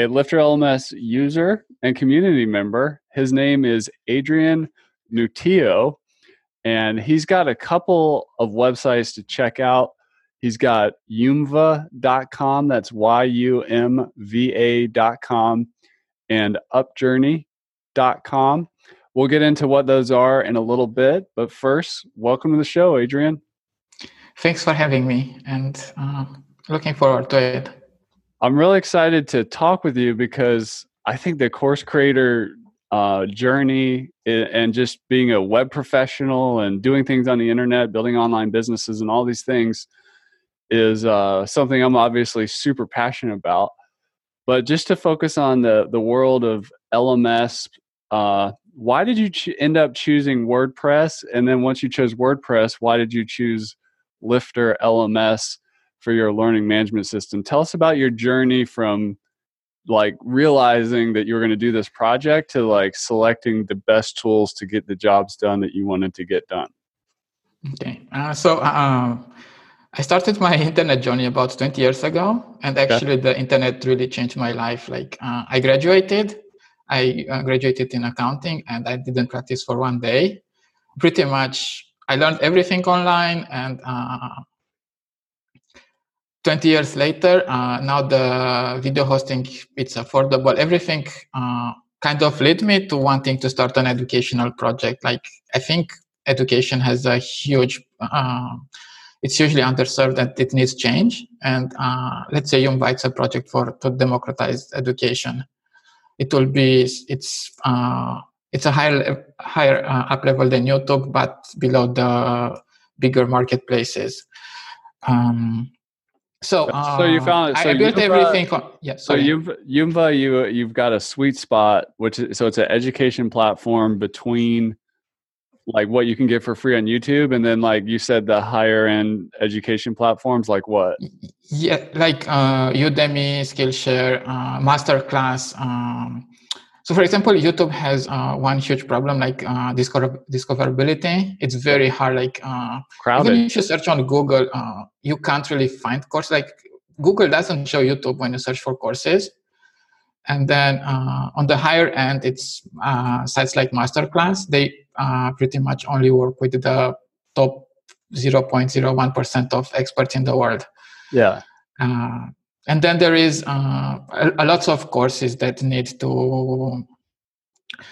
a Lifter LMS user and community member. His name is Adrian Nutio, and he's got a couple of websites to check out. He's got yumva.com, that's Y U M V A.com, and upjourney.com. We'll get into what those are in a little bit, but first, welcome to the show, Adrian. Thanks for having me and uh, looking forward to it. I'm really excited to talk with you because I think the course creator uh, journey and just being a web professional and doing things on the internet, building online businesses, and all these things is uh, something I'm obviously super passionate about. But just to focus on the the world of LMS, uh, why did you ch- end up choosing WordPress? And then once you chose WordPress, why did you choose Lifter LMS for your learning management system. Tell us about your journey from like realizing that you were going to do this project to like selecting the best tools to get the jobs done that you wanted to get done. Okay. Uh, so uh, I started my internet journey about 20 years ago. And actually, okay. the internet really changed my life. Like, uh, I graduated, I uh, graduated in accounting, and I didn't practice for one day. Pretty much I learned everything online, and uh, 20 years later, uh, now the video hosting it's affordable. Everything uh, kind of led me to wanting to start an educational project. Like I think education has a huge uh, it's usually underserved and it needs change. And uh, let's say you invite a project for to democratize education. It will be it's uh, it's a higher higher uh, up level than YouTube, but below the bigger marketplaces. Um, so, uh, so you found so I built Yumva, everything. On, yeah. So you've Yumva, you you've got a sweet spot, which is, so it's an education platform between like what you can get for free on YouTube, and then like you said, the higher end education platforms, like what? Yeah, like uh, Udemy, Skillshare, uh, Masterclass. Um, so, for example, YouTube has uh, one huge problem like uh, discover- discoverability. It's very hard. Like, uh, Crowded. even if you search on Google, uh, you can't really find courses. Like, Google doesn't show YouTube when you search for courses. And then uh, on the higher end, it's uh, sites like Masterclass. They pretty much only work with the top 0.01% of experts in the world. Yeah and then there is uh, a, a lots of courses that need to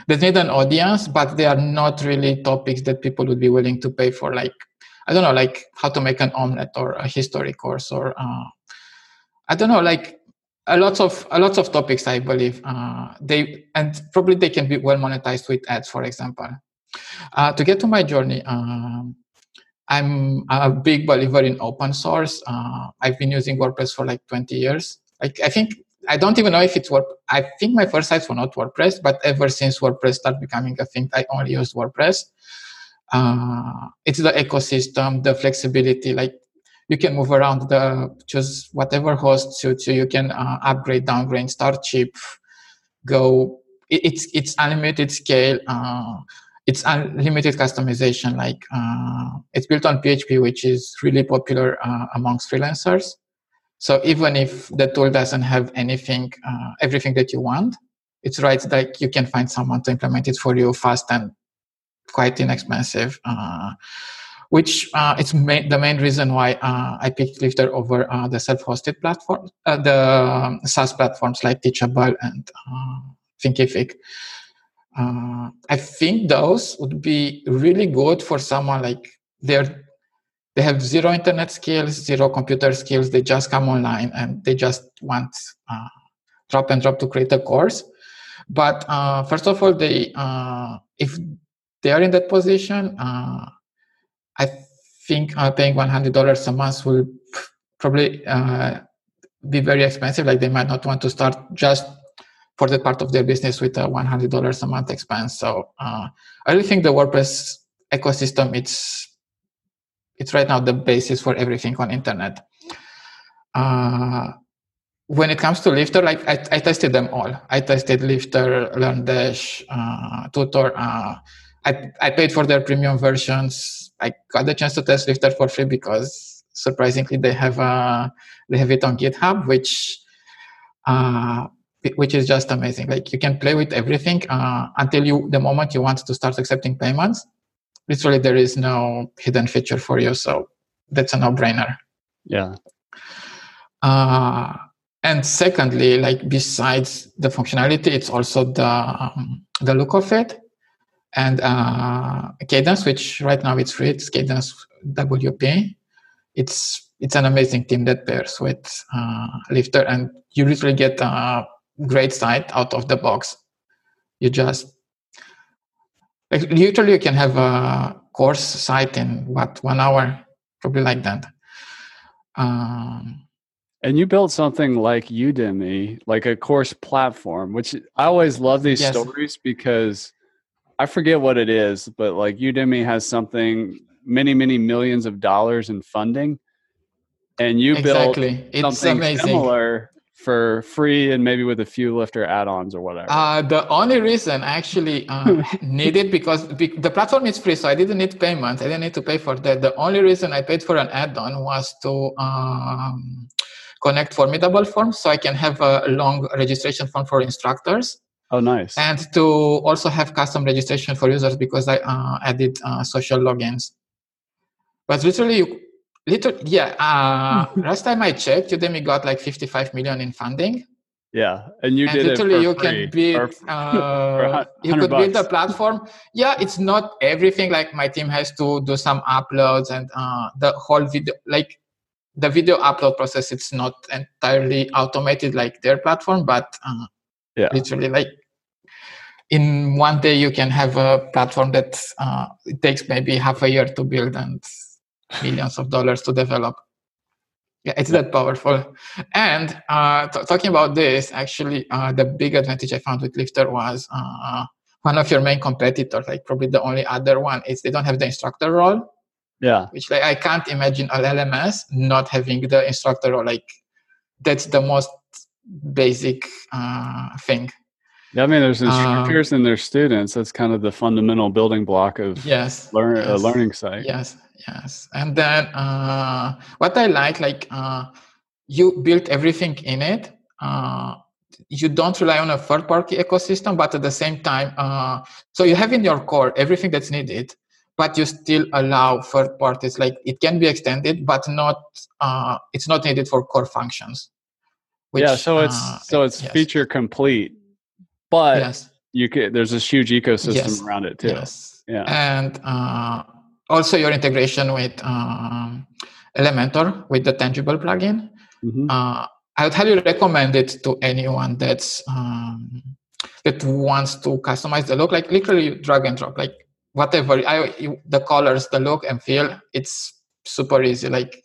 that need an audience but they are not really topics that people would be willing to pay for like i don't know like how to make an omelette or a history course or uh, i don't know like a lot of a lot of topics i believe uh, they and probably they can be well monetized with ads for example. Uh, to get to my journey um, I'm a big believer in open source. Uh, I've been using WordPress for like 20 years. Like I think I don't even know if it's Word. I think my first sites were not WordPress, but ever since WordPress started becoming a thing, I only used WordPress. Uh, it's the ecosystem, the flexibility. Like you can move around the choose whatever host suits you. You can uh, upgrade, downgrade, start cheap, go. It, it's it's unlimited scale. It's unlimited customization. Like uh, it's built on PHP, which is really popular uh, amongst freelancers. So even if the tool doesn't have anything, uh, everything that you want, it's right that you can find someone to implement it for you fast and quite inexpensive. Uh, which uh, it's ma- the main reason why uh, I picked Lifter over the self-hosted platform, the SaaS platforms like Teachable and Thinkific uh, I think those would be really good for someone like they're they have zero internet skills, zero computer skills. They just come online and they just want uh, drop and drop to create a course. But uh, first of all, they uh, if they are in that position, uh, I think uh, paying one hundred dollars a month will probably be very expensive. Like they might not want to start just for that part of their business with a $100 a month expense. So uh, I really think the WordPress ecosystem it's it's right now the basis for everything on internet. Uh, when it comes to Lifter, like I, I, tested them all. I tested Lifter, LearnDash, uh, Tutor. Uh, I, I paid for their premium versions. I got the chance to test Lifter for free because surprisingly they have uh, they have it on GitHub, which uh, which is just amazing. Like you can play with everything uh, until you the moment you want to start accepting payments. Literally, there is no hidden feature for you, so that's a no-brainer. Yeah. Uh, and secondly, like besides the functionality, it's also the um, the look of it and uh, Kadence, which right now it's free. It's Kadence WP. It's it's an amazing team that pairs with uh, Lifter, and you literally get a great site out of the box. You just like literally you can have a course site in what one hour, probably like that. Um, and you built something like Udemy, like a course platform, which I always love these yes. stories because I forget what it is, but like Udemy has something many, many millions of dollars in funding. And you exactly. built it's something amazing. similar for free and maybe with a few lifter add-ons or whatever. Uh, the only reason i actually uh, needed because the platform is free so i didn't need payment. I didn't need to pay for that. The only reason i paid for an add-on was to um, connect formidable forms so i can have a long registration form for instructors. Oh nice. And to also have custom registration for users because i uh, added uh, social logins. But literally Little, yeah. Uh, last time I checked, Udemy got like 55 million in funding. Yeah, and you and did literally you can build uh, you could build a platform. Yeah, it's not everything. Like my team has to do some uploads and uh, the whole video, like the video upload process. It's not entirely automated like their platform, but uh, yeah, literally like in one day you can have a platform that uh, it takes maybe half a year to build and millions of dollars to develop. Yeah, it's that powerful. And uh, t- talking about this, actually, uh, the big advantage I found with Lifter was uh, one of your main competitors, like probably the only other one, is they don't have the instructor role. Yeah. Which like I can't imagine an LMS not having the instructor role. Like that's the most basic uh, thing. Yeah, I mean, there's instructors um, and there's students. That's kind of the fundamental building block of yes, learn yes, a learning site. Yes, yes. And then uh, what I like, like uh, you built everything in it. Uh, you don't rely on a third-party ecosystem, but at the same time, uh, so you have in your core everything that's needed, but you still allow third parties. Like it can be extended, but not. Uh, it's not needed for core functions. Which, yeah, so it's uh, so it's yes. feature complete but yes. you could there's this huge ecosystem yes. around it too. Yes. Yeah. And uh, also your integration with um, Elementor with the Tangible plugin. Mm-hmm. Uh, I would highly recommend it to anyone that's um, that wants to customize the look. Like literally drag and drop, like whatever. I you, the colors, the look and feel. It's super easy. Like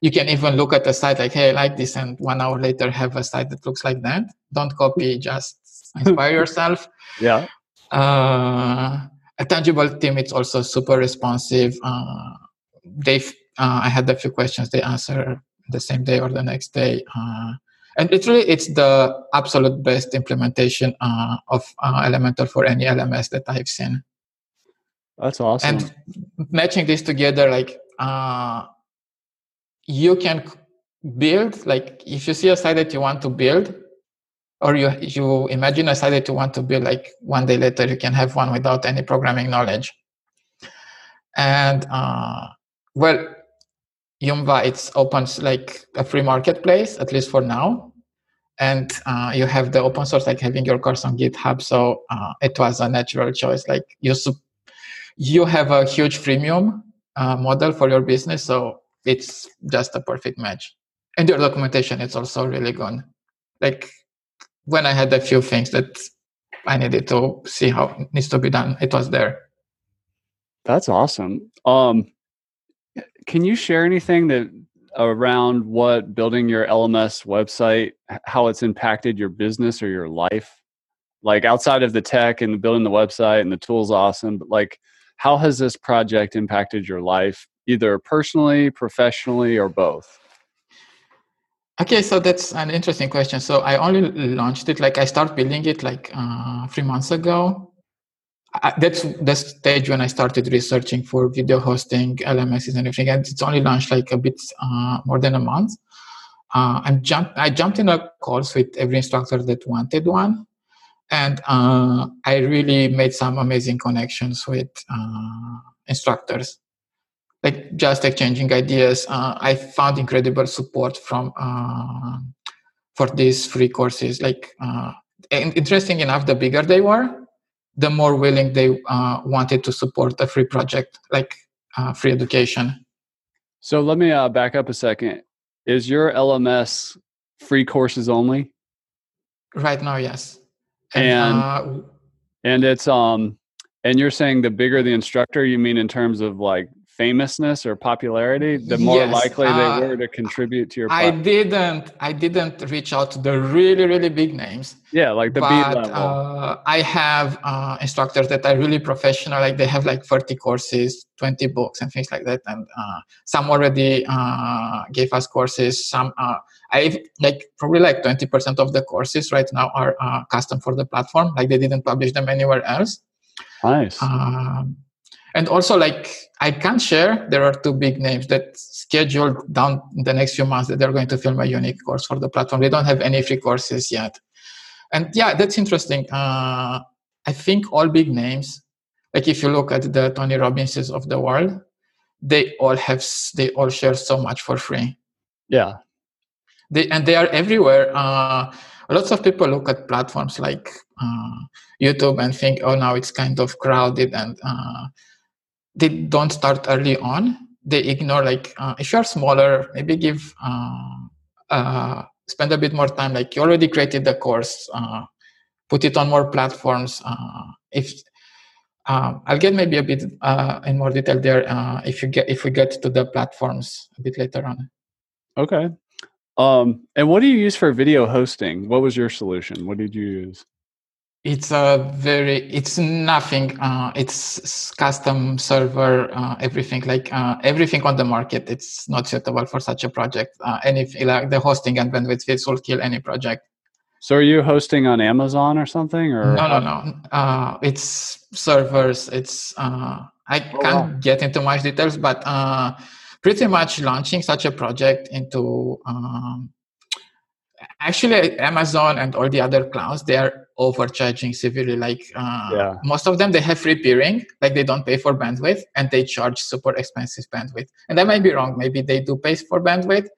you can even look at the site like, hey, I like this, and one hour later have a site that looks like that. Don't copy, just inspire yourself. Yeah. Uh, a tangible team it's also super responsive. Uh, they uh, I had a few questions they answer the same day or the next day. Uh, and it's really it's the absolute best implementation uh, of uh, Elementor for any LMS that I've seen. That's awesome. And matching this together, like uh, you can build, like if you see a site that you want to build, or you you imagine a site that you want to build like one day later you can have one without any programming knowledge. And uh, well Yumva it's open like a free marketplace at least for now. And uh, you have the open source like having your course on github. So uh, it was a natural choice. Like you you have a huge freemium uh, model for your business. So it's just a perfect match. And your documentation it's also really good. Like when I had a few things that I needed to see how it needs to be done, it was there. That's awesome. Um, can you share anything that around what building your LMS website, how it's impacted your business or your life? like outside of the tech and building the website and the tools awesome but like how has this project impacted your life either personally professionally or both okay so that's an interesting question. So i only launched it like i started building it like uh, three months ago. I, that's the stage when i started researching for video hosting lmss and everything and it's only launched like a bit uh, more than a month. Uh, I'm I jumped in a course with every instructor that wanted one and uh, I really made some amazing connections with uh, instructors, like just exchanging ideas. Uh, I found incredible support from uh, for these free courses. Like, uh, interesting enough, the bigger they were, the more willing they uh, wanted to support a free project, like free education. So let me back up a second. Is your LMS free courses only? Right now, yes and and, uh, and it's um and you're saying the bigger the instructor you mean in terms of like famousness or popularity the more yes, likely uh, they were to contribute to your platform. i didn't i didn't reach out to the really really big names yeah like the but, B level. uh, i have uh, instructors that are really professional like they have like 30 courses 20 books and things like that and uh, some already uh, gave us courses some uh, i like probably like 20% of the courses right now are custom for the platform like they didn't publish them anywhere else. Nice. Um, and also like i can't share there are two big names that scheduled down the next few months that they're going to film a unique course for the platform. They don't have any free courses yet. And yeah that's interesting. Uh, i think all big names like if you look at the tony robbinses of the world they all have they all share so much for free. Yeah. They and they are everywhere. Uh, lots of people look at platforms like uh, youtube and think oh now it's kind of crowded and uh, they don't start early on they ignore like uh, if you're smaller maybe give uh, uh, spend a bit more time like you already created the course uh, put it on more platforms uh, if um, I'll get maybe a bit in more detail there if you get if we get to the platforms a bit later on. Okay. Um, and what do you use for video hosting? What was your solution? What did you use? It's a very it's nothing uh, it's custom server uh, everything like uh, everything on the market. It's not suitable for such a project uh, any like the hosting and bandwidth fees will kill any project. So are you hosting on amazon or something or no no no. Uh, it's servers. It's uh, i oh, can't wow. get into much details but uh, pretty much launching such a project into um, actually amazon and all the other clouds they are overcharging severely like uh, yeah. most of them they have free peering like they don't pay for bandwidth and they charge super expensive bandwidth and that might be wrong maybe they do pay for bandwidth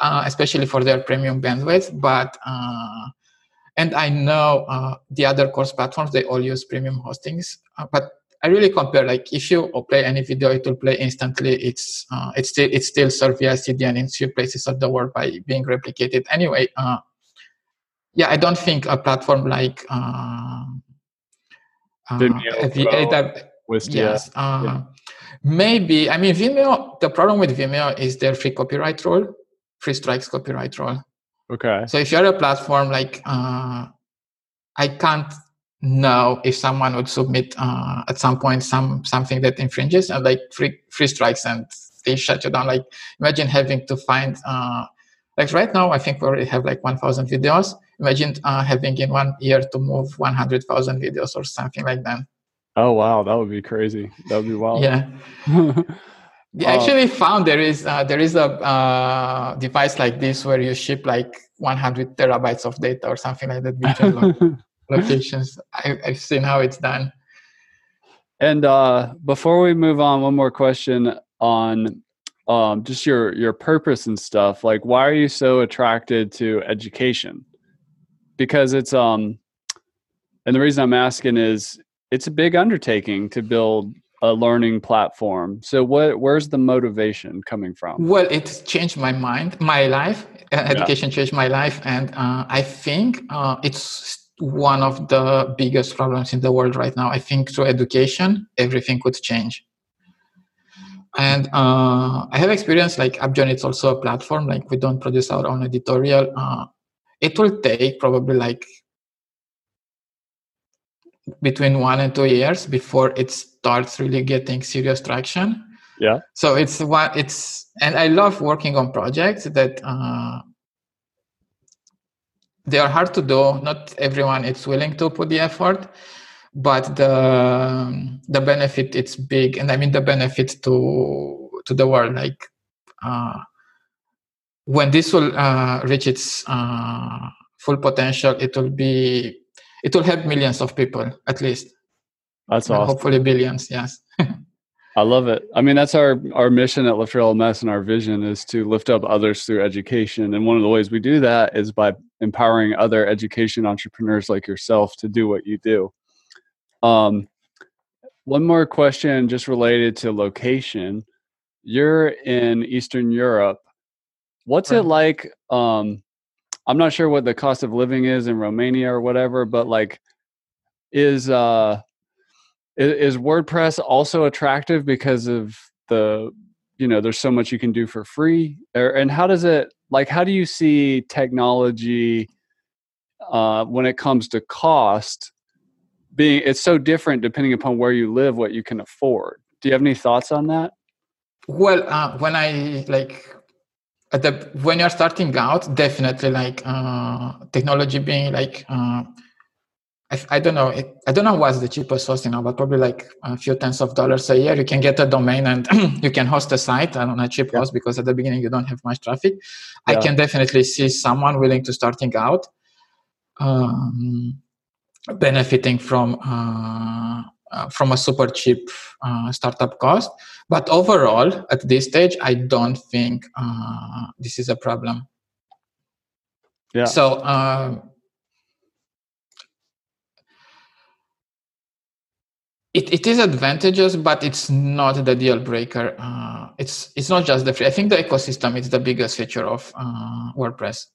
uh, especially for their premium bandwidth but uh, and i know uh, the other course platforms they all use premium hostings uh, but I really compare like if you play any video, it will play instantly. It's uh, it's still it's still served via CDN in few places of the world by being replicated. Anyway, yeah, I don't think a platform like uh, uh Vimeo with yes, uh, yeah. maybe. I mean, Vimeo. The problem with Vimeo is their free copyright rule, free strikes copyright rule. Okay. So if you're a platform like uh, I can't know if someone would submit uh, at some point some something that infringes and like free free strikes and they shut you down like imagine having to find uh, like right now i think we already have like 1000 videos imagine uh, having in one year to move 100000 videos or something like that oh wow that would be crazy that would be wild yeah they actually found there is uh, there is a uh, device like this where you ship like 100 terabytes of data or something like that between locations. I, have seen how it's done. And uh, before we move on, one more question on um, just your your purpose and stuff. Like, why are you so attracted to education? Because it's um, and the reason I'm asking is it's a big undertaking to build a learning platform. So, what where's the motivation coming from? Well, it's changed my mind, my life. Uh, education yeah. changed my life, and uh, I think uh, it's one of the biggest problems in the world right now. I think through education, everything could change. And uh, I have experience like UpJourney, it's also a platform, like we don't produce our own editorial. It will take probably like between one and two years before it starts really getting serious traction. Yeah. So it's what it's, and I love working on projects that uh, they are hard to do. Not everyone is willing to put the effort, but the the benefit it's big, and I mean the benefit to to the world. Like uh, when this will uh, reach its uh, full potential, it will be it will help millions of people at least. That's awesome. Hopefully billions. Yes. I love it. I mean, that's our our mission at Lifter LMS and our vision is to lift up others through education. And one of the ways we do that is by empowering other education entrepreneurs like yourself to do what you do. Um, one more question, just related to location. You're in Eastern Europe. What's right. it like? Um, I'm not sure what the cost of living is in Romania or whatever, but like, is uh is, WordPress also attractive because of the you know there's so much you can do for free or, and how does it like how do you see technology uh, when it comes to cost being it's so different depending upon where you live what you can afford do you have any thoughts on that well uh, when i like the, when you're starting out definitely like uh, technology being like uh, I, I don't know. It, I don't know what's the cheapest hosting now, but probably like a few tens of dollars a year. You can get a domain and you can host a site on a cheap yeah. host because at the beginning you don't have much traffic. Yeah. I can definitely see someone willing to starting out, um, benefiting from uh, uh, from a super cheap uh, startup cost. But overall, at this stage, I don't think uh, this is a problem. Yeah. So uh, it, it is advantageous, but it's not the deal breaker. Uh, it's it's not just the free. I think the ecosystem is the biggest feature of uh, WordPress.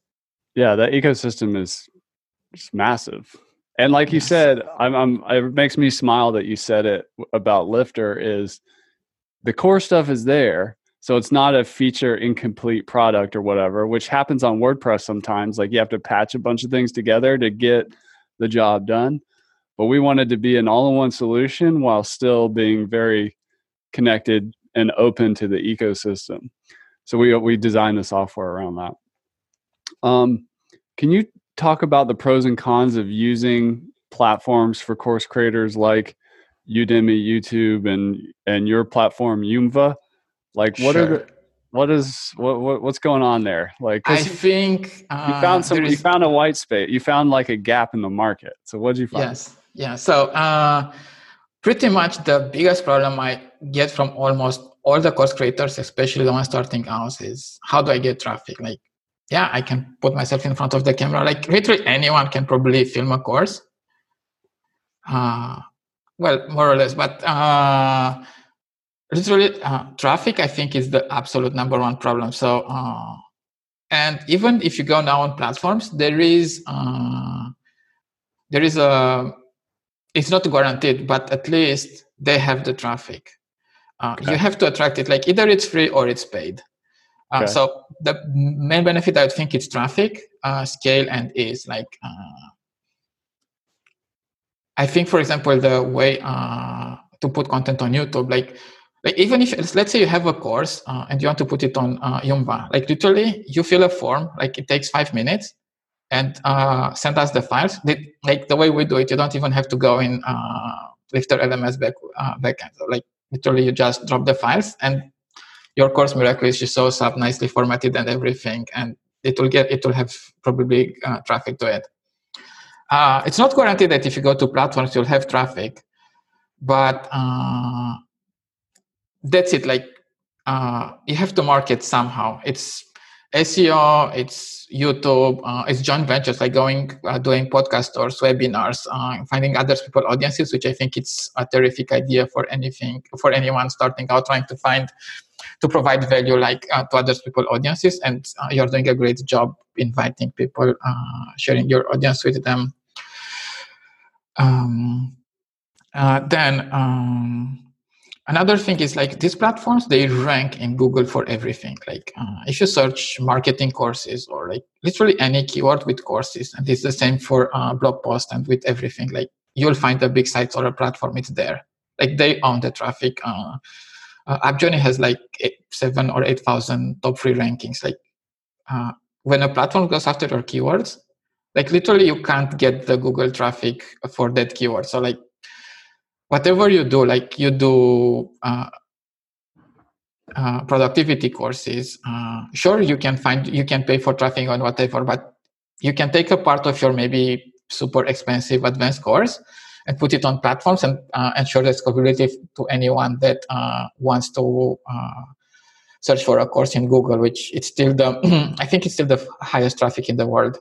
Yeah, the ecosystem is massive. And like you said, I'm, I'm, it makes me smile that you said it about Lifter is the core stuff is there. So it's not a feature incomplete product or whatever, which happens on WordPress sometimes. Like you have to patch a bunch of things together to get the job done but we wanted to be an all-in-one solution while still being very connected and open to the ecosystem. So we we designed the software around that. Um, can you talk about the pros and cons of using platforms for course creators like Udemy, YouTube, and and your platform Yumva? Like, what sure. are the what is what, what what's going on there? Like, I think uh, you found some. Is, you found a white space. You found like a gap in the market. So what did you find? Yes. Yeah. So uh, pretty much the biggest problem I get from almost all the course creators, especially the ones starting out, is how do I get traffic? Like, yeah, I can put myself in front of the camera. Like literally anyone can probably film a course. Uh, well, more or less, but uh, literally uh, traffic, I think, is the absolute number one problem. So, uh, and even if you go now on platforms, there is uh, there is a it's not guaranteed, but at least they have the traffic. Uh, okay. You have to attract it. Like either it's free or it's paid. Uh, okay. So the main benefit I would think it's traffic, uh, scale, and ease. Like uh, I think, for example, the way uh, to put content on YouTube, like like even if let's say you have a course uh, and you want to put it on uh, Yumva, like literally you fill a form, like it takes five minutes, and uh, send us the files. They, like the way we do it, you don't even have to go in uh, Lifter LMS back uh, backend. So like literally, you just drop the files, and your course miraculously shows up nicely formatted and everything, and it will get it will have probably uh, traffic to it. Uh, it's not guaranteed that if you go to platforms you'll have traffic, but uh, that's it. Like uh, you have to market somehow. It's SEO, it's YouTube, uh, it's joint ventures like going, uh, doing podcasts or webinars, uh, finding other people audiences, which I think it's a terrific idea for anything, for anyone starting out trying to find, to provide value like uh, to other people audiences. And uh, you're doing a great job inviting people, uh, sharing your audience with them. Um, then, um, another thing is like these platforms they rank in google for everything like uh, if you search marketing courses or like literally any keyword with courses and it's the same for uh, blog post and with everything like you'll find a big site or a platform. It's there. Like they own the traffic. Uh, uh, UpJourney has like eight, seven or eight thousand top three rankings. Like uh, when a platform goes after your keywords, like literally you can't get the Google traffic for that keyword. So like whatever you do, like you do uh, uh, productivity courses, uh, sure you can find you can pay for traffic on whatever, but you can take a part of your maybe super expensive advanced course and put it on platforms and uh, ensure discoverability to anyone that uh, wants to uh, search for a course in Google, which it's still the I think it's still the highest traffic in the world.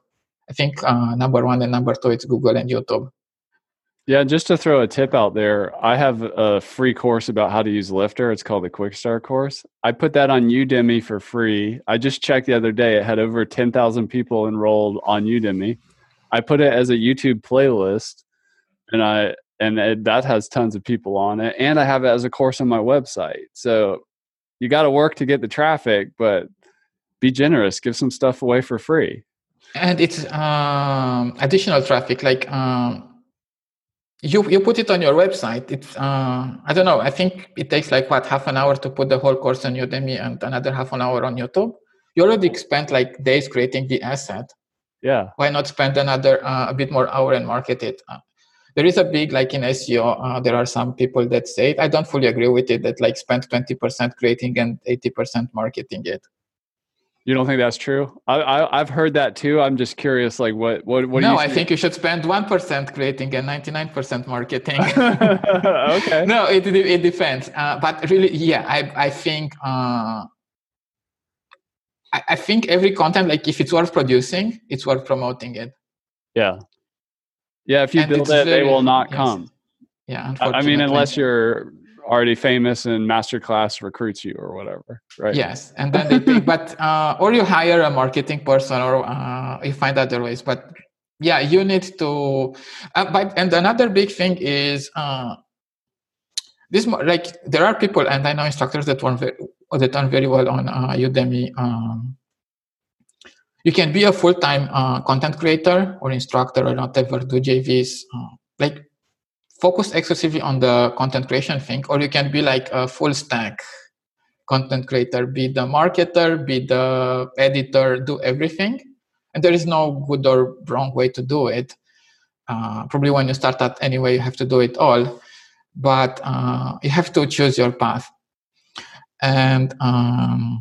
I think uh, number one and number two it's Google and YouTube. Yeah, just to throw a tip out there, I have a free course about how to use Lifter. It's called the Quick Start course. I put that on Udemy for free. I just checked the other day; it had over ten thousand people enrolled on Udemy. I put it as a YouTube playlist, and I and it, that has tons of people on it. And I have it as a course on my website. So you got to work to get the traffic, but be generous. Give some stuff away for free. And it's um, additional traffic, like. Um you you put it on your website it's uh, i don't know i think it takes like what half an hour to put the whole course on udemy and another half an hour on youtube you already spent like days creating the asset yeah why not spend another uh, a bit more hour and market it uh, there is a big like in seo uh, there are some people that say it. i don't fully agree with it that like spend 20% creating and 80% marketing it you don't think that's true? I, I have heard that too. I'm just curious, like what what what? No, you I think you should spend one percent creating and 99 percent marketing. okay. no, it it depends. Uh, but really, yeah, I I think uh, I, I think every content, like if it's worth producing, it's worth promoting it. Yeah. Yeah. If you and build it, very, they will not yes. come. Yeah. I mean, unless you're already famous and masterclass recruits you or whatever right? Yes and then they pick but uh, or you hire a marketing person or uh, you find other ways but yeah you need to uh, but and another big thing is uh, this like there are people and i know instructors that learn very, that learn very well on uh, udemy um, you can be a full-time uh, content creator or instructor or whatever do jvs uh, like focus exclusively on the content creation thing, or you can be like a full stack content creator, be the marketer, be the editor, do everything. And there is no good or wrong way to do it. Uh, probably when you start out anyway, you have to do it all, but uh, you have to choose your path. And um,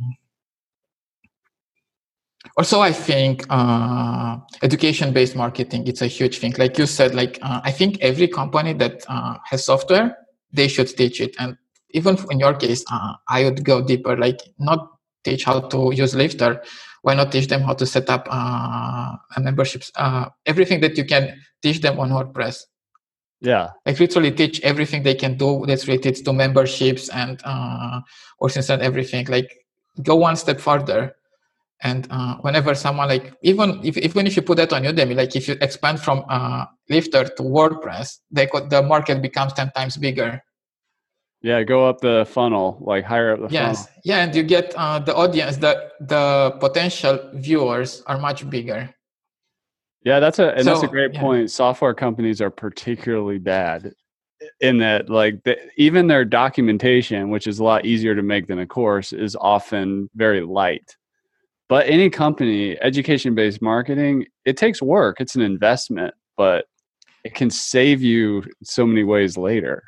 also i think uh, education based marketing it's a huge thing. Like you said like uh, i think every company that uh, has software they should teach it. And even in your case uh, i would go deeper like not teach how to use lifter. Why not teach them how to set up uh, a memberships uh, everything that you can teach them on wordpress. Yeah. Like literally teach everything they can do. That's related to memberships and uh, or and everything. Like go one step further and uh, whenever someone like even if even if you put that on Udemy, like if you expand from uh, Lifter to WordPress, they could, the market becomes ten times bigger. Yeah, go up the funnel, like higher up the yes. funnel. yeah, and you get uh, the audience, the the potential viewers are much bigger. Yeah, that's a and so, that's a great yeah. point. Software companies are particularly bad in that, like the, even their documentation, which is a lot easier to make than a course, is often very light but any company education based marketing it takes work it's an investment but it can save you so many ways later.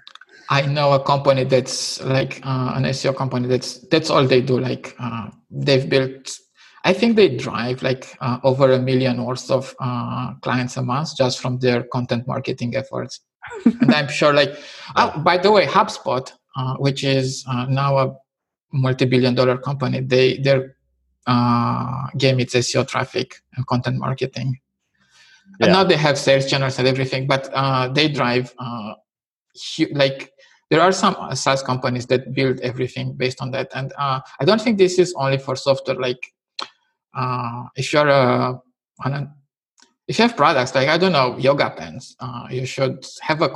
I know a company that's like uh, an seo company that's that's all they do like uh, they've built i think they drive like uh, over a million worth of uh, clients a month just from their content marketing efforts. And i'm sure like oh, by the way hubspot uh, which is uh, now a multi-billion dollar company they they're uh, game it's SEO traffic and content marketing. Yeah. And now they have sales channels and everything, but uh, they drive uh, hu- like there are some SaaS companies that build everything based on that. And uh, I don't think this is only for software. Like uh, if you're a, if you have products like I don't know yoga pants, uh, you should have a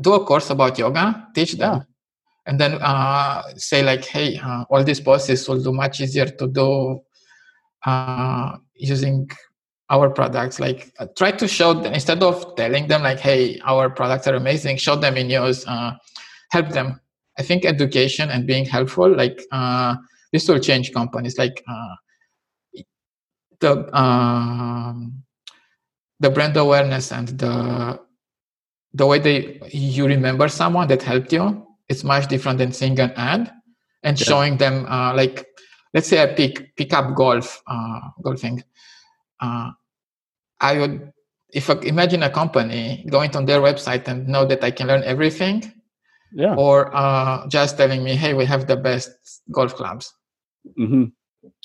do a course about yoga, teach them. And then uh, say like hey uh, all these processes will do much easier to do uh, using our products. Like uh, try to show them instead of telling them like hey our products are amazing show them in news uh, help them. I think education and being helpful like uh, this will change companies. Like the um, the brand awareness and the the way they you remember someone that helped you it's much different than seeing an ad and yeah. showing them uh, like let's say i pick pick up golf uh, golfing uh, i would if I imagine a company going on their website and know that i can learn everything yeah or uh, just telling me hey we have the best golf clubs mm-hmm.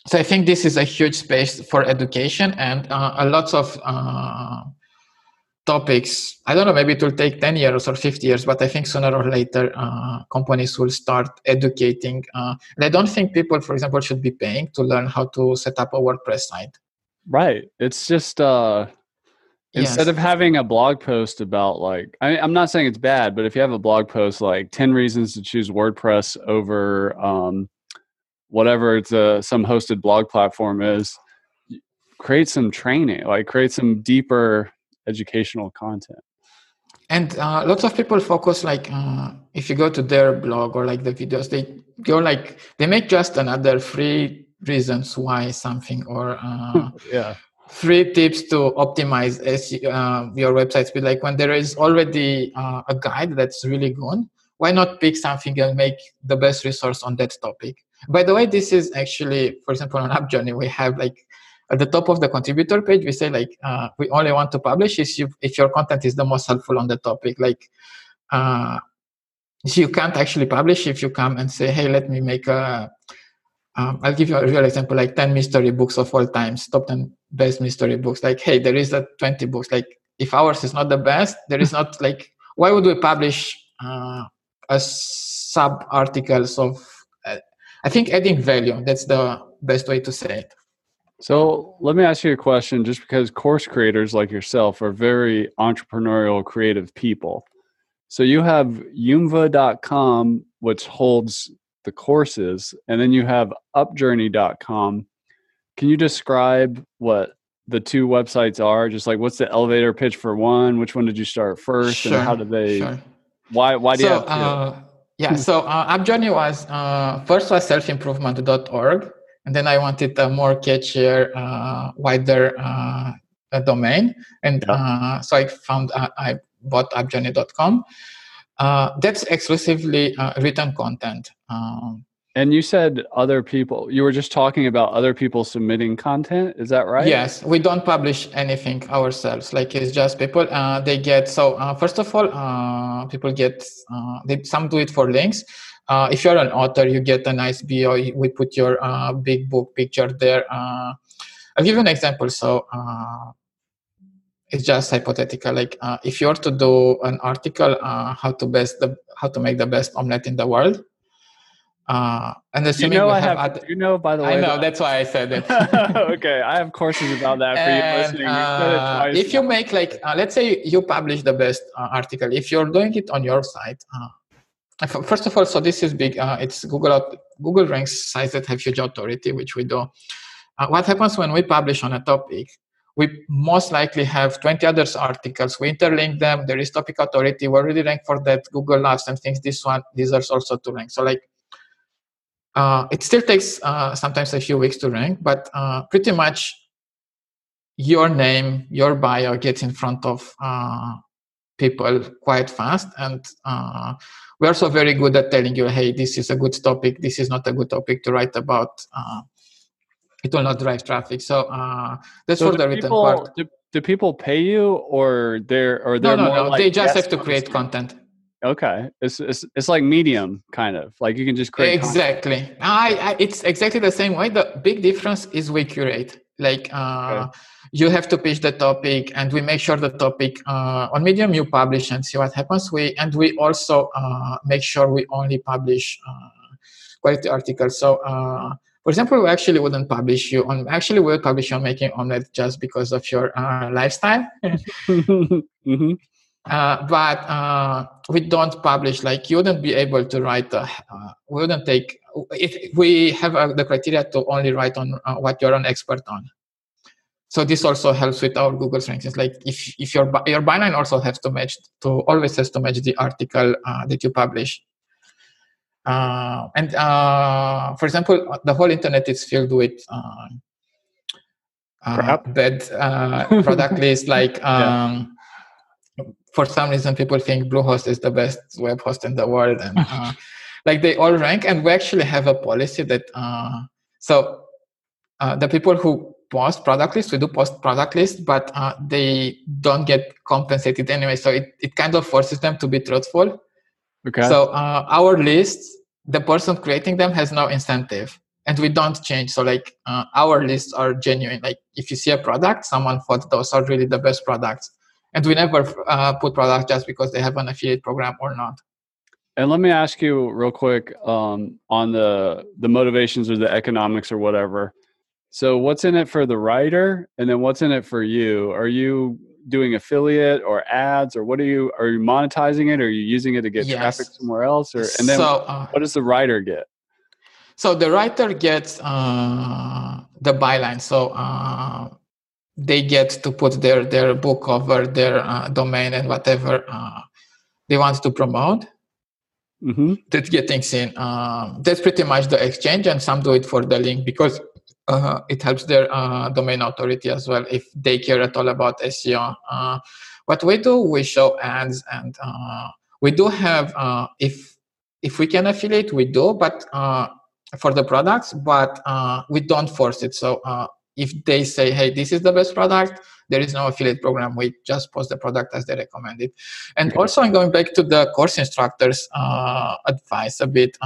so i think this is a huge space for education and uh, a lots of uh, topics. I don't know maybe it will take 10 years or 50 years but i think sooner or later uh, companies will start educating uh, and i don't think people for example should be paying to learn how to set up a wordpress site. Right. It's just uh instead yes. of having a blog post about like I i'm not saying it's bad but if you have a blog post like 10 reasons to choose wordpress over um whatever it's a, some hosted blog platform is create some training like create some deeper educational content. And uh, lots of people focus like uh, if you go to their blog or like the videos they go like they make just another free reasons why something or uh, yeah. three tips to optimize uh, your website speed. Like when there is already uh, a guide that's really good why not pick something and make the best resource on that topic? By the way this is actually for example on UpJourney we have like at the top of the contributor page we say like uh, we only want to publish if, you, if your content is the most helpful on the topic like uh, you can't actually publish if you come and say hey let me make a um, i'll give you a real example like 10 mystery books of all times top 10 best mystery books. Like hey there is a 20 books. Like if ours is not the best there is not like why would we publish uh, a sub articles of uh, i think adding value that's the best way to say it so let me ask you a question just because course creators like yourself are very entrepreneurial, creative people. So you have Yumva.com, which holds the courses, and then you have upjourney.com. Can you describe what the two websites are? Just like what's the elevator pitch for one? Which one did you start first? Sure, and how did they sure. why why do so, you have uh, yeah, so uh, UpJourney was uh, first was selfimprovement.org and then I wanted a more catchier, uh, wider uh, domain, and yeah. uh, so I found uh, I bought upjourney.com. Uh, that's exclusively uh, written content. Um, and you said other people. You were just talking about other people submitting content. Is that right? Yes, we don't publish anything ourselves. Like it's just people. they get so first of all, people get. they some do it for links uh, if you're an author, you get a nice bio. We put your uh, big book picture there. Uh, I'll give you an example. So uh, it's just hypothetical. Like uh, if you're to do an article, uh, how to best the how to make the best omelette in the world. and assuming you know, I have, have you know, by the way, I know that's why I said it. okay, I have courses about that for and, you listening. You if you make like, let's say you publish the best article, if you're doing it on your site, first of all, so this is big. Uh, it's Google Google ranks sites that have huge authority, which we do. Uh, what happens when we publish on a topic? We most likely have 20 other articles. We interlink them. There is topic authority. We're really ranked for that. Google loves and thinks this one deserves also to rank. So like, uh, it still takes uh, sometimes a few weeks to rank, but uh, pretty much your name, your bio gets in front of uh, people quite fast and uh, we're also very good at telling you hey this is a good topic. This is not a good topic to write about. Uh, it will not drive traffic. So uh, that's so for the written people, part. do, do, people pay you or they're or they're no no. No like they just have to create content. Okay. It's, it's it's like medium kind of. Like you can just create exactly. I, I, it's exactly the same way. The big difference is we curate like uh, okay. you have to pitch the topic and we make sure the topic uh, on medium you publish and see what happens. We and we also uh, make sure we only publish uh, quality articles. So uh, for example we actually wouldn't publish you on actually we'll publish you on making omelette just because of your uh, lifestyle. Mm-hmm. Uh, but we don't publish like you wouldn't be able to write we wouldn't take if we have the criteria to only write on what you're an expert on so this also helps with our Google rankings. Like if if your your byline also has to match to always has to match the article uh, that you publish. Uh, and uh, for example, the whole internet is filled with uh, uh, bad uh, product lists. Like um, yeah. for some reason, people think Bluehost is the best web host in the world, and like they all rank. And we actually have a policy that so the people who post product list. We do post product list, but uh, they don't get compensated anyway. So it, it kind of forces them to be truthful. Okay. So uh, our lists, the person creating them has no incentive and we don't change. So like uh, our lists are genuine. Like if you see a product, someone thought those are really the best products. And we never uh, put products just because they have an affiliate program or not. And let me ask you real quick um, on the the motivations or the economics or whatever. So what's in it for the writer and then what's in it for you? Are you doing affiliate or ads or what are you are you monetizing it or are you using it to get yes. traffic somewhere else or and then so, uh, what does the writer get? So the writer gets uh, the byline. So uh, they get to put their their book over their uh, domain and whatever uh, they want to promote. Mm-hmm. That getting seen. Um, that's pretty much the exchange, and some do it for the link because uh, it helps their uh, domain authority as well if they care at all about SEO. Uh, what we do, we show ads, and uh, we do have uh, if if we can affiliate, we do, but uh, for the products, but we don't force it. So if they say, "Hey, this is the best product," there is no affiliate program. We just post the product as they recommend it. And also, I'm going back to the course instructors' advice a bit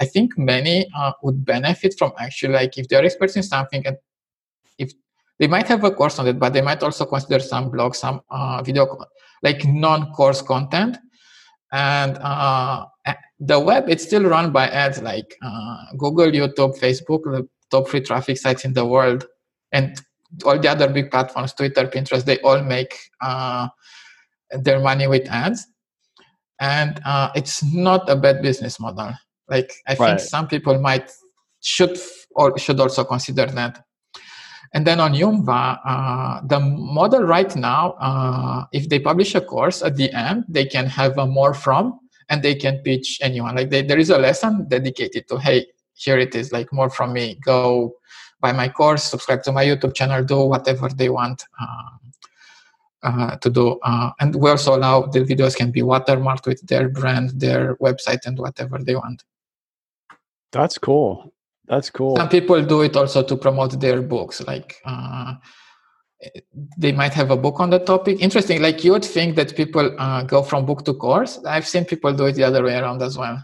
I think many uh, would benefit from actually like if they're experts in something and if they might have a course on it, but they might also consider some blog, some uh, video, like non-course content. And uh, the web, it's still run by ads like uh, Google, YouTube, Facebook, the top free traffic sites in the world, and all the other big platforms, Twitter, Pinterest, they all make uh, their money with ads. And uh, it's not a bad business model. Like I right. think some people might should or should also consider that. And then on Yumva, uh, the model right now, uh, if they publish a course at the end, they can have a more from and they can pitch anyone. Like they, there is a lesson dedicated to, hey, here it is, like more from me. Go buy my course, subscribe to my YouTube channel, do whatever they want uh, uh to do. Uh, and we also allow the videos can be watermarked with their brand, their website, and whatever they want. That's cool. That's cool. Some people do it also to promote their books. Like uh, they might have a book on the topic. Interesting. Like you would think that people uh, go from book to course. I've seen people do it the other way around as well.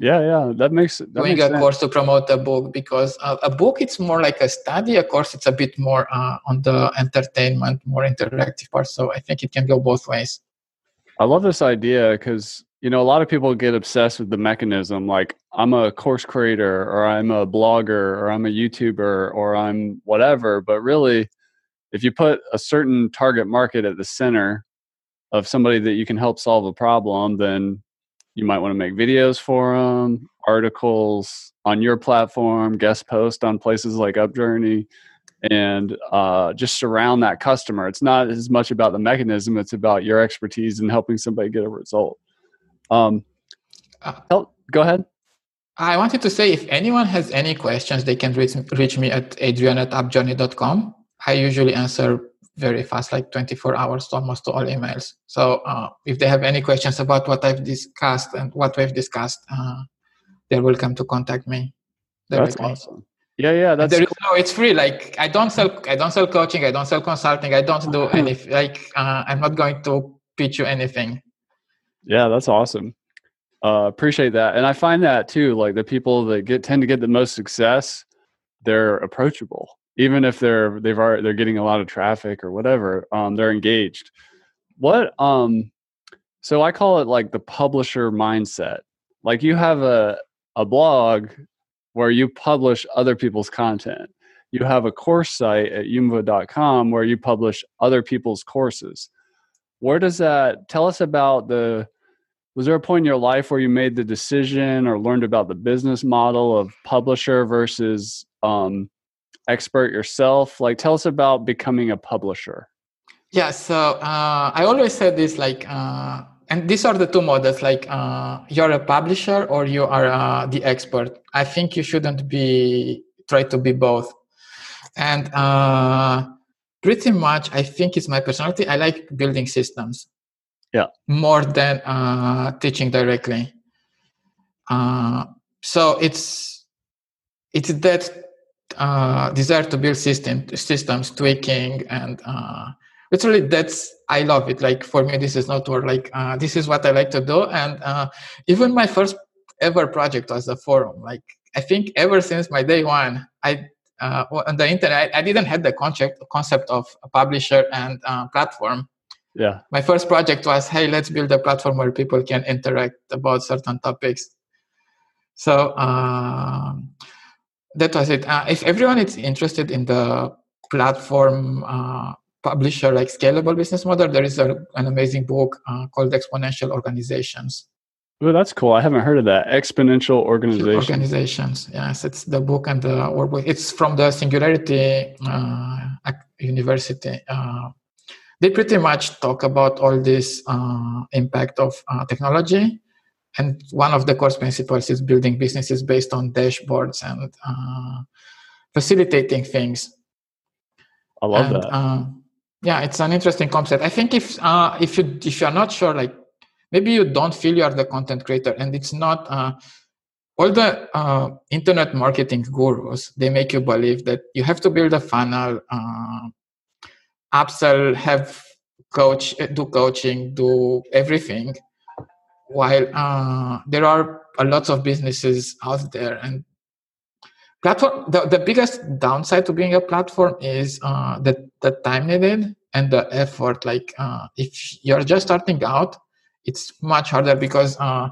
Yeah, yeah, that makes that doing makes a sense. course to promote a book because uh, a book it's more like a study. A course it's a bit more uh, on the entertainment, more interactive part. So I think it can go both ways. I love this idea because you know, a lot of people get obsessed with the mechanism like I'm a course creator or I'm a blogger or I'm a YouTuber or I'm whatever. But really, if you put a certain target market at the center of somebody that you can help solve a problem, then you might want to make videos for them, articles on your platform, guest post on places like UpJourney, and uh, just surround that customer. It's not as much about the mechanism, it's about your expertise in helping somebody get a result. Um, uh, go ahead. I wanted to say if anyone has any questions, they can reach, reach me at adrian at upjourney.com. I usually answer very fast, like 24 hours almost to all emails. So uh, if they have any questions about what I've discussed and what we've discussed, uh, they're welcome to contact me. That's awesome. Yeah, yeah, that's there cool. no. It's free. Like I don't sell, I don't sell coaching, I don't sell consulting, I don't do any. Like uh, I'm not going to pitch you anything. Yeah, that's awesome. Uh, appreciate that, and I find that too. Like the people that get tend to get the most success, they're approachable, even if they're they've already they're getting a lot of traffic or whatever. Um, they're engaged. What um, so I call it like the publisher mindset. Like you have a a blog where you publish other people's content. You have a course site at yumva.com where you publish other people's courses where does that tell us about the was there a point in your life where you made the decision or learned about the business model of publisher versus um, expert yourself. Like, tell us about becoming a publisher. Yeah, so uh, I always said this like, uh, and these are the two models like, uh, you're a publisher or you are uh, the expert. I think you shouldn't be try to be both. And uh, pretty much, I think it's my personality. I like building systems. Yeah. More than uh, teaching directly. so it's it's that desire to build system systems, tweaking and uh, literally that's i love it. Like for me this is not work. Like uh, this is what i like to do. And uh, even my first ever project was a forum. Like i think ever since my day one i uh, on the internet i didn't have the concept concept of a publisher and uh, platform. Yeah. My first project was hey let's build a platform where people can interact about certain topics. So um, that was it uh, if everyone is interested in the platform uh, publisher like scalable business model there is a, an amazing book uh, called exponential organizations Oh, that's cool. I haven't heard of that. Exponential organizations. Organizations. Yes, it's the book and the workbook. It's from the Singularity uh, University. Uh, they pretty much talk about all this uh, impact of uh, technology, and one of the course principles is building businesses based on dashboards and uh, facilitating things. I love and, that. uh, yeah it's an interesting concept. I think if uh, if you if you're not sure like maybe you don't feel you are the content creator and it's not uh, all the uh, internet marketing gurus they make you believe that you have to build a funnel uh, upsell have coach do coaching do everything while uh, there are a lot of businesses out there. And platform the, the biggest downside to being a platform is uh, the, the time needed and the effort. Like uh, if you're just starting out it's much harder because uh,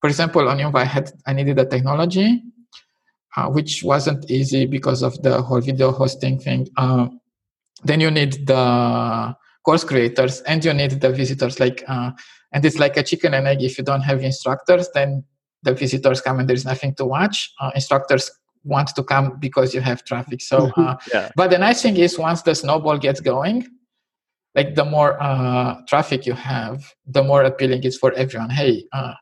for example on Yumva I had I needed a technology uh, which wasn't easy because of the whole video hosting thing. Uh, then you need the course creators and you need the visitors. Like uh, and it's like a chicken and egg if you don't have instructors then the visitors come and there's nothing to watch instructors want to come because you have traffic. So, uh, yeah. but the nice thing is once the snowball gets going, like the more uh, traffic you have, the more appealing it's for everyone. Hey, uh,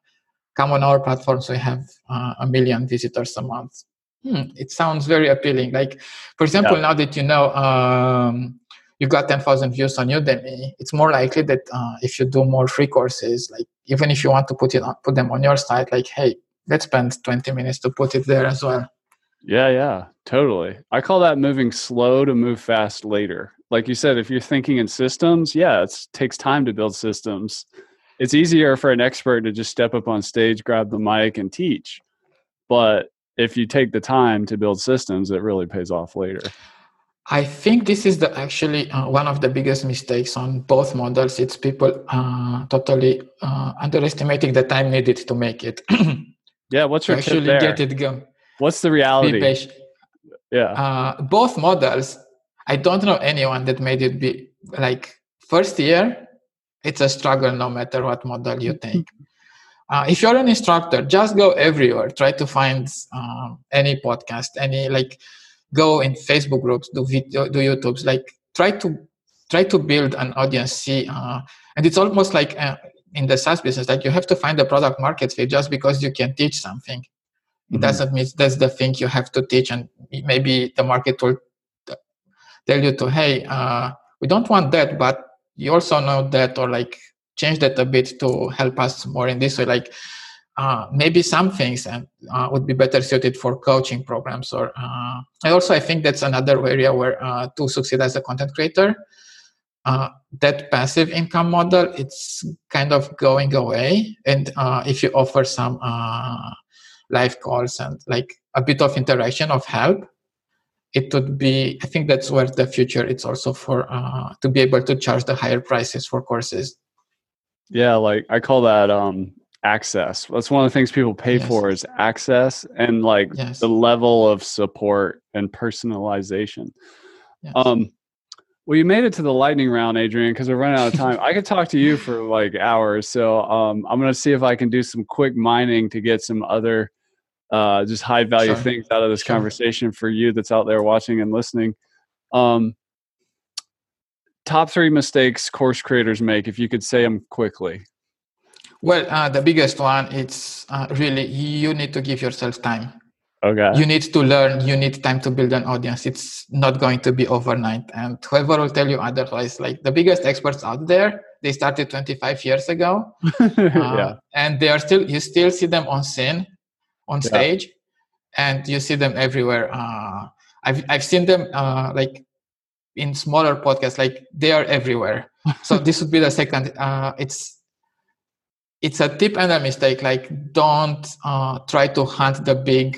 come on our platform, so we have uh, a million visitors a month. Hmm, it sounds very appealing. Like, for example, yeah. now that you know um, you got 10,000 views on Udemy, it's more likely that uh, if you do more free courses, like even if you want to put it on, put them on your site, like, hey, let's spend 20 minutes to put it there as well. Yeah, yeah, totally. I call that moving slow to move fast later. Like you said, if you're thinking in systems, yeah, it takes time to build systems. It's easier for an expert to just step up on stage, grab the mic, and teach. But if you take the time to build systems, it really pays off later. I think this is the actually uh, one of the biggest mistakes on both models. It's people uh, totally uh, underestimating the time needed to make it. yeah, what's your actually get it going? What's the reality? Yeah. Uh, both models, I don't know anyone that made it be like first year, it's a struggle no matter what model you take. Uh, if you're an instructor, just go everywhere. Try to find um, any podcast, any like go in Facebook groups, do video, do YouTube's. Like try to try to build an audience. See, uh, and it's almost like uh, in the SaaS business, like you have to find the product market fit just because you can teach something. It mm-hmm. doesn't mean that's the thing you have to teach, and maybe the market will tell you to, hey, uh, we don't want that, but you also know that, or like change that a bit to help us more in this way. Like uh, maybe some things uh, would be better suited for coaching programs, or uh, and also I think that's another area where uh, to succeed as a content creator. Uh, that passive income model it's kind of going away and if you offer some live calls and like a bit of interaction of help it would be i think that's where the future it's also for to be able to charge the higher prices for courses yeah like i call that um access that's one of the things people pay yes. for is access and like yes. the level of support and personalization yes. um well, you made it to the lightning round, Adrian, because we're running out of time. I could talk to you for like hours, so um, I'm going to see if I can do some quick mining to get some other uh, just high value Sure. things out of this Sure. conversation for you that's out there watching and listening. Um, top three mistakes course creators make, if you could say them quickly. Well, uh, the biggest one it's uh, really you need to give yourself time. Okay. You need to learn. You need time to build an audience. It's not going to be overnight. And whoever will tell you otherwise, like the biggest experts out there, they started 25 years ago, uh, yeah. and they are still. You still see them on scene, on Yeah. stage, and you see them everywhere. Uh, I've I've seen them uh, like in smaller podcasts. Like they are everywhere. so this would be the second. Uh, it's it's a tip and a mistake. Like don't uh, try to hunt the big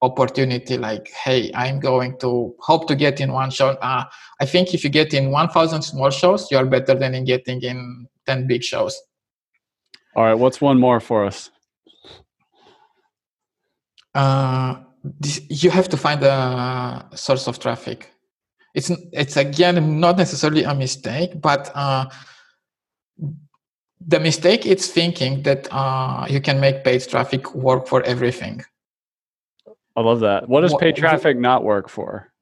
opportunity. Like hey, I'm going to hope to get in one show. Uh, I think if you get in 1,000 small shows, you are better than in getting in 10 big shows. All right. What's one more for us? uh, this, you have to find a source of traffic. It's it's again not necessarily a mistake, but uh, the mistake is thinking that uh, you can make paid traffic work for everything. I love that. What does paid traffic not work for?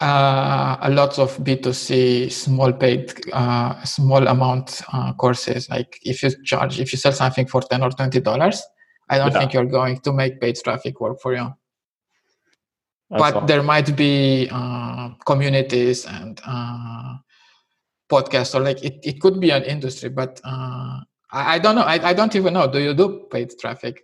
Uh, a lot of B2C small paid, uh, small amount uh, courses. Like if you charge, if you sell something for ten or twenty dollars, I don't Yeah. think you're going to make paid traffic work for you. That's but all. there might be uh, communities and podcasts or like it, it could be an industry but uh, I, I don't know I, I don't even know do you do paid traffic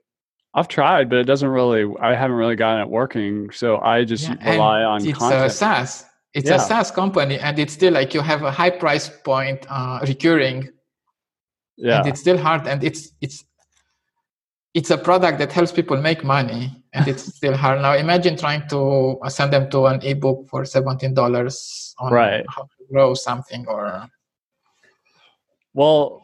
I've tried, but it doesn't really. I haven't really gotten it working. So I just Yeah, rely on it's content. a SaaS it's Yeah. a SaaS company and it's still like you have a high price point uh, recurring yeah. and it's still hard and it's it's it's a product that helps people make money and it's still hard now imagine trying to send them to an ebook for $17 on Right. Grow something or Well,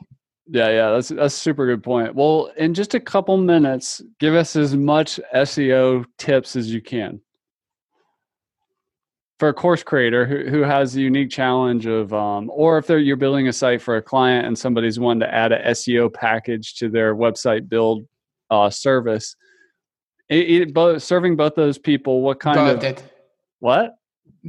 yeah, yeah, that's that's a super good point. Well, in just a couple minutes, give us as much SEO tips as you can for a course creator who, who has the unique challenge of, um, or if they're you're building a site for a client and somebody's wanting to add a SEO package to their website build uh, service. It, it, both serving both those people, what kind got of it what?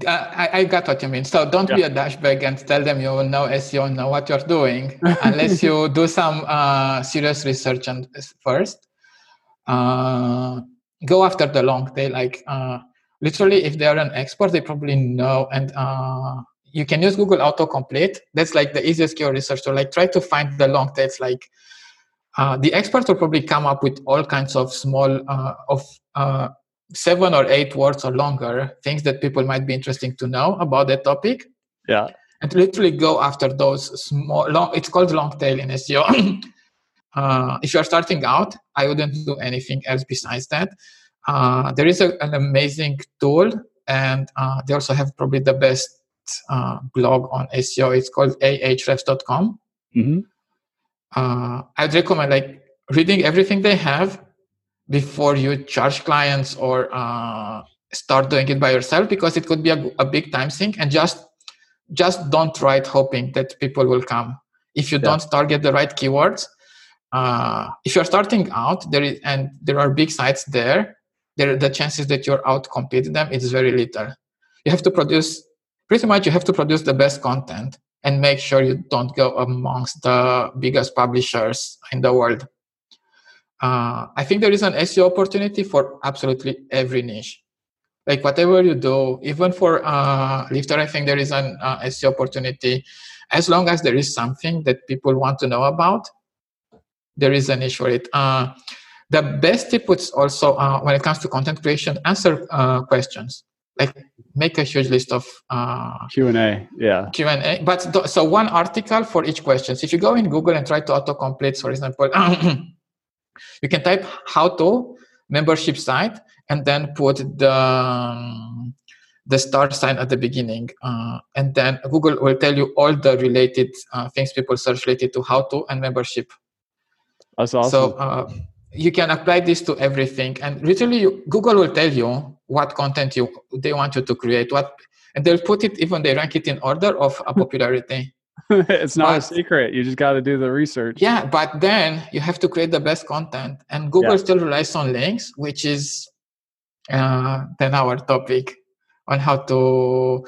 I, I got what you mean. So don't be a dashbag and tell them you know SEO, know what you're doing, unless you do some uh, serious research and first. Uh, go after the long tail. Like uh, literally, if they are an expert, they probably know. And uh, you can use Google Autocomplete. That's like the easiest keyword research. So like try to find the long tails. Like uh, the expert will probably come up with all kinds of small uh, of uh, seven or eight words or longer things that people might be interesting to know about that topic. Yeah. and literally go after those small long it's called long tail in seo uh, if you're starting out i wouldn't do anything else besides that. Uh, there is a, an amazing tool and uh, they also have probably the best uh, blog on seo it's called ahrefs.com hmm uh, I'd recommend like reading everything they have before you charge clients or uh, start doing it by yourself because it could be a, a big time sink and just just don't write hoping that people will come if you Yeah. don't target the right keywords uh, if you're starting out there is and there are big sites there there the chances that you're out competing them is very little you have to produce pretty much you have to produce the best content and make sure you don't go amongst the biggest publishers in the world. Uh, I think there is an SEO opportunity for absolutely every niche. Like whatever you do, even for uh, Lifter, I think there is an uh, SEO opportunity. As long as there is something that people want to know about, there is a niche for it. Uh, the best tip is also uh, when it comes to content creation, answer uh, questions. Like make a huge list of uh, Q and A. Yeah. Q&A. But th- so one article for each question. So if you go in Google and try to autocomplete, for example, you can type how to membership site and then put the um, the start sign at the beginning, uh, and then Google will tell you all the related uh, things people search related to how to and membership. That's awesome. So uh, you can apply this to everything, and literally, you, Google will tell you what content you they want you to create, what, and they'll put it even they rank it in order of popularity. it's not but, a secret. You just got to do the research. Yeah, but then you have to create the best content, and Google yeah. still relies on links, which is uh, then our topic on how to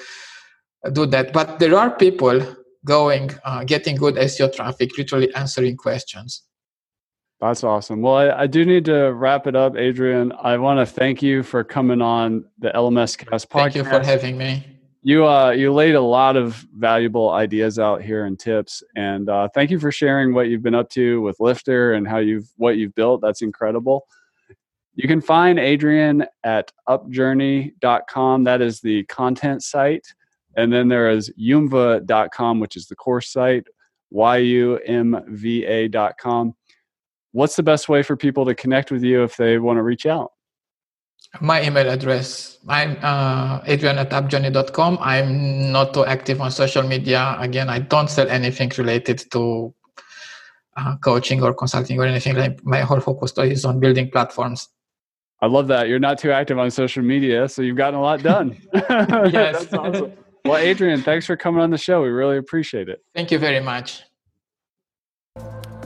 do that. But there are people going, uh, getting good SEO traffic, literally answering questions. That's awesome. Well, I, I, do need to wrap it up, Adrian. I want to thank you for coming on the LMS Cast podcast. Thank you for having me. You uh, you laid a lot of valuable ideas out here and tips, and uh, thank you for sharing what you've been up to with Lifter and how you've what you've built. That's incredible. You can find Adrian at upjourney.com. That is the content site. And then there is yumva.com, which is the course site, Y-U-M-V-A.com. What's the best way for people to connect with you if they want to reach out? My email address. I'm uh, Adrian at upjourney.com. I'm not too active on social media. Again, I don't sell anything related to uh, coaching or consulting or anything. Like my whole focus is on building platforms. I love that. You're not too active on social media, so you've gotten a lot done. yes. That's awesome. Well, Adrian, thanks for coming on the show. We really appreciate it. Thank you very much.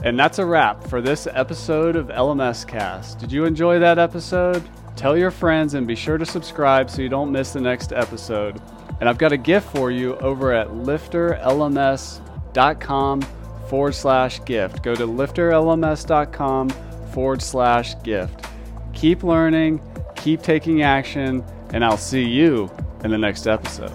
And that's a wrap for this episode of LMS Cast. Did you enjoy that episode? Tell your friends and be sure to subscribe so you don't miss the next episode. And I've got a gift for you over at lifterlms.com forward slash gift. Go to lifterlms.com forward slash gift. Keep learning, keep taking action, and I'll see you in the next episode.